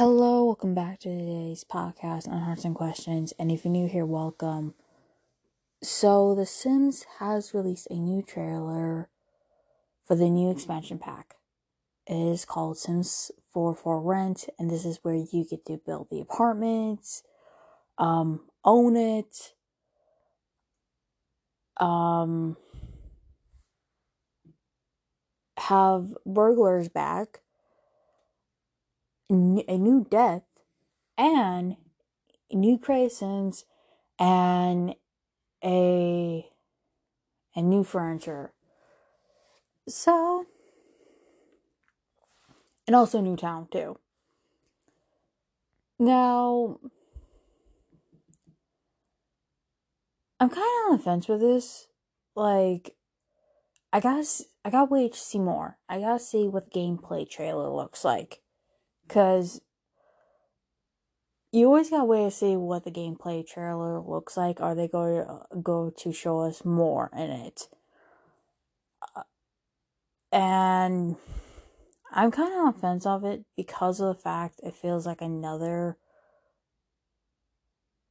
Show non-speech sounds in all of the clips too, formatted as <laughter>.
Hello, welcome back to today's podcast on Hearts and Questions. And if you're new here, welcome. So, The Sims has released a new trailer for the new expansion pack. It is called Sims 4 for Rent, and this is where you get to build the apartments, um, own it, um, have burglars back a new death and new creations and a and new furniture. So and also new town too. Now I'm kind of on the fence with this. Like I gotta I gotta wait to see more. I gotta see what the gameplay trailer looks like. Because you always gotta wait to see what the gameplay trailer looks like. Are they going to uh, go to show us more in it? Uh, and I'm kind of on fence of it because of the fact it feels like another.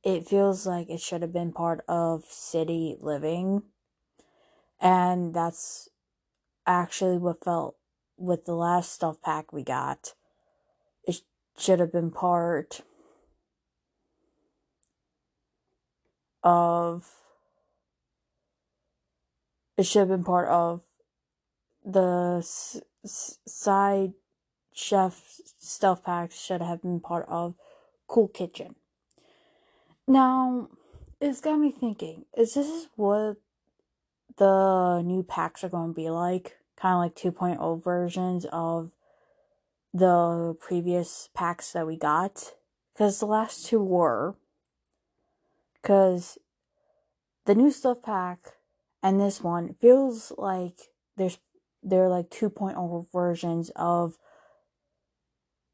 It feels like it should have been part of city living. And that's actually what felt with the last stuff pack we got should have been part of it should have been part of the s- side chef stuff packs should have been part of cool kitchen. Now it's got me thinking is this what the new packs are going to be like? Kind of like 2.0 versions of the previous packs that we got because the last two were. Because the new stuff pack and this one feels like there's they're like 2.0 versions of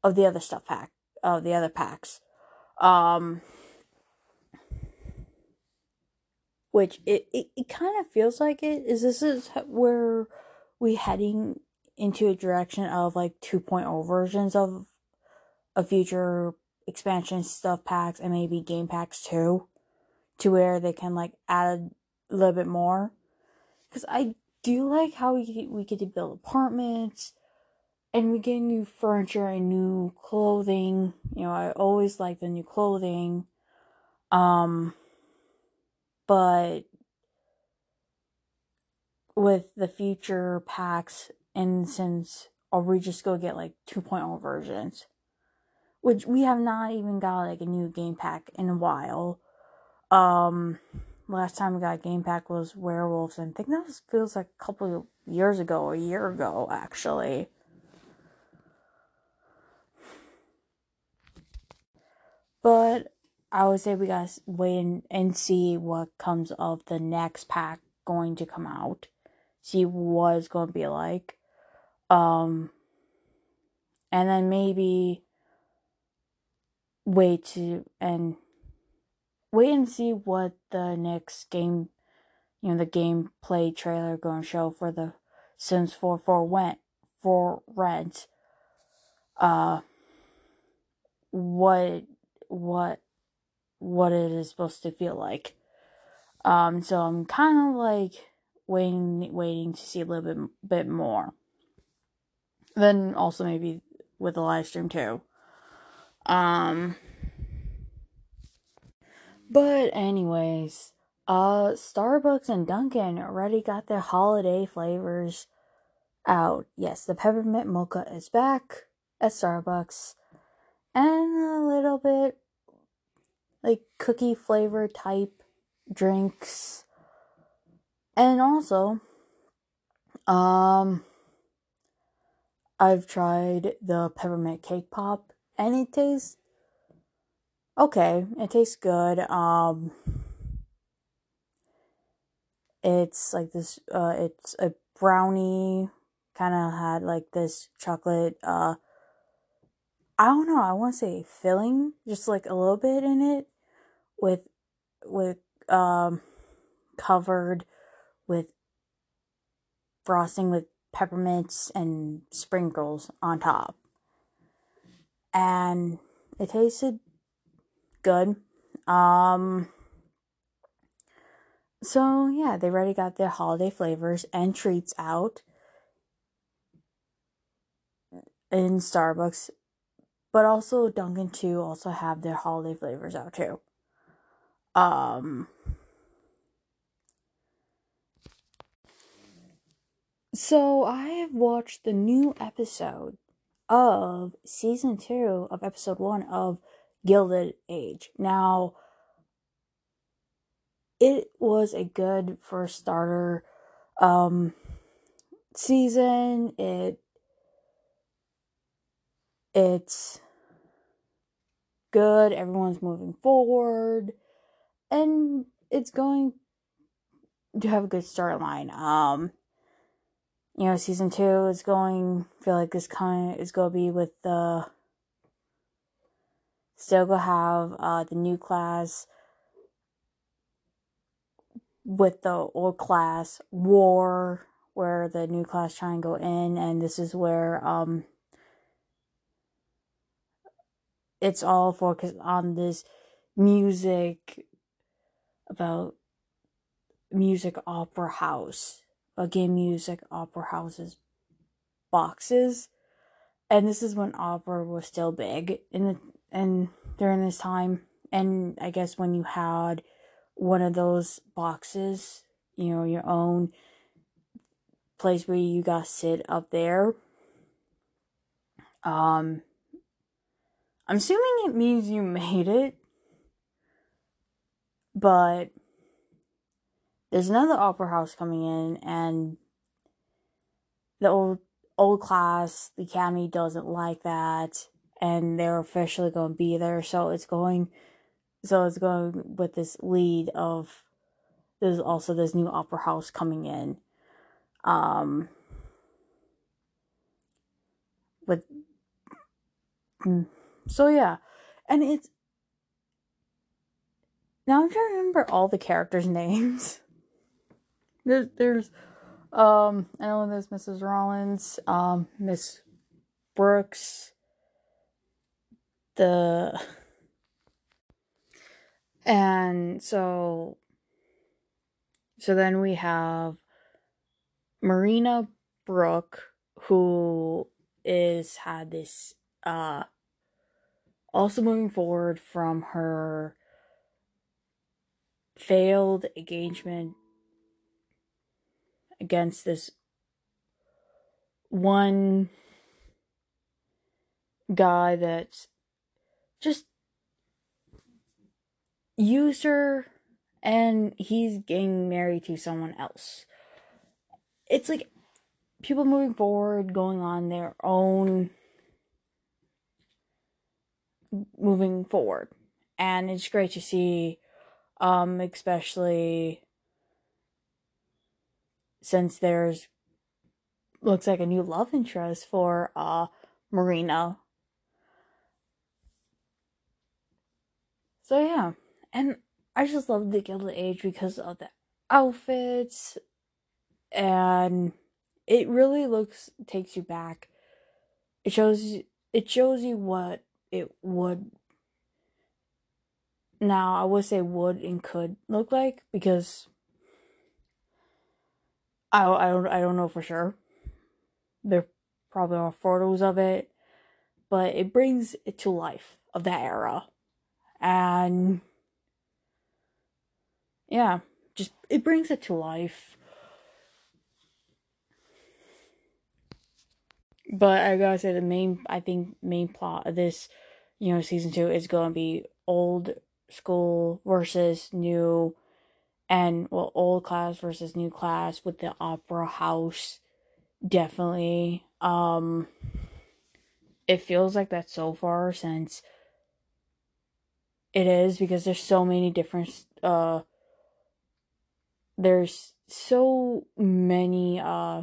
of the other stuff pack of the other packs. Um which it, it, it kind of feels like it is this is where we heading into a direction of like 2.0 versions of a future expansion stuff packs and maybe game packs too to where they can like add a little bit more. Because i do like how we, we get to build apartments and we get new furniture and new clothing. You know i always like the new clothing. Um but with the future packs and since or we just go get like 2.0 versions which we have not even got like a new game pack in a while. Um last time we got game pack was werewolves and i think that was, feels like a couple years ago a year ago actually. But i would say we gotta wait and, and see what comes of the next pack going to come out. See what it's going to be like um, and then maybe wait to and wait and see what the next game, you know, the gameplay trailer going to show for the Sims 4 for went for rent. Uh, what what what it is supposed to feel like. Um, so I'm kind of like waiting waiting to see a little bit bit more. Then also maybe with the live stream too. Um but anyways, uh Starbucks and Dunkin' already got their holiday flavors out. Yes, the peppermint mocha is back at Starbucks. And a little bit like cookie flavor type drinks. And also um I've tried the peppermint cake pop and it tastes okay. It tastes good. Um it's like this uh it's a brownie kind of had like this chocolate uh I don't know, I want to say filling, just like a little bit in it with with um covered with frosting with peppermints and sprinkles on top. And it tasted good. Um, so yeah, they already got their holiday flavors and treats out in Starbucks, but also Dunkin' too also have their holiday flavors out too. Um So I have watched the new episode of season 2 of episode 1 of Gilded Age. Now it was a good first starter um season. It it's good, everyone's moving forward, and it's going to have a good storyline. Um, you know, season two is going. feel like this kind is gonna be with the. Still gonna have uh the new class with the old class war where the new class try and go in and this is where um it's all focused on this music about music opera house again music opera houses boxes. And this is when opera was still big in the and during this time. And i guess when you had one of those boxes you know your own place where you got sit up there. Um I'm assuming it means you <laughs> made it. But there's another opera house coming in and the old old class, the academy doesn't like that and they're officially going to be there. So it's going so it's going with this lead of there's also this new opera house coming in. Um with mm, so yeah, and it's now I'm trying to remember all the characters' <laughs> names. There's there's um I know there's Mrs. Rollins, um Miss Brooks, the and so so then we have Marina Brook who is had this uh also, moving forward from her failed engagement against this one guy that's just used her and he's getting married to someone else. It's like people moving forward, going on their own moving forward. And it's great to see, um, especially since there's looks like a new love interest for uh Marina. So yeah, and I just love the Gilded Age because of the outfits and it really looks takes you back. It shows it shows you what it would now I would say would and could look like because I I don't I don't know for sure. There probably are photos of it, but it brings it to life of that era, and yeah, just it brings it to life. But I gotta say the main I think main plot of this, you know, season two is gonna be old school versus new and well old class versus new class with the opera house definitely um it feels like that so far since it is because there's so many different uh there's so many uh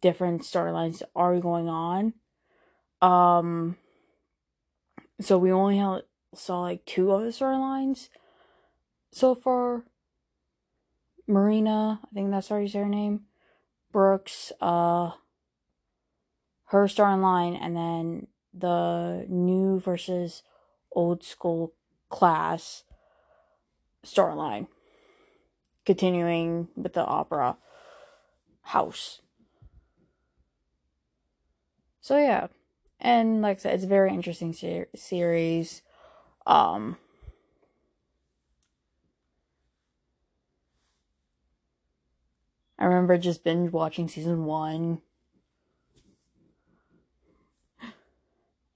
different storylines are going on. Um, so we only saw like two of the storylines so far. Marina, I think that's her name. Brooks, uh, her storyline, and then the new versus old school class storyline. Continuing with the opera house. So yeah, and like I said, it's a very interesting ser- series. Um, I remember just binge watching season one.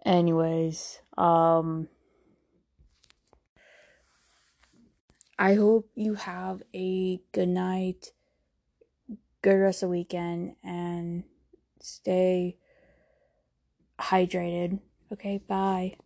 Anyways, um, I hope you have a good night, good rest of the weekend, and stay hydrated. Okay, bye.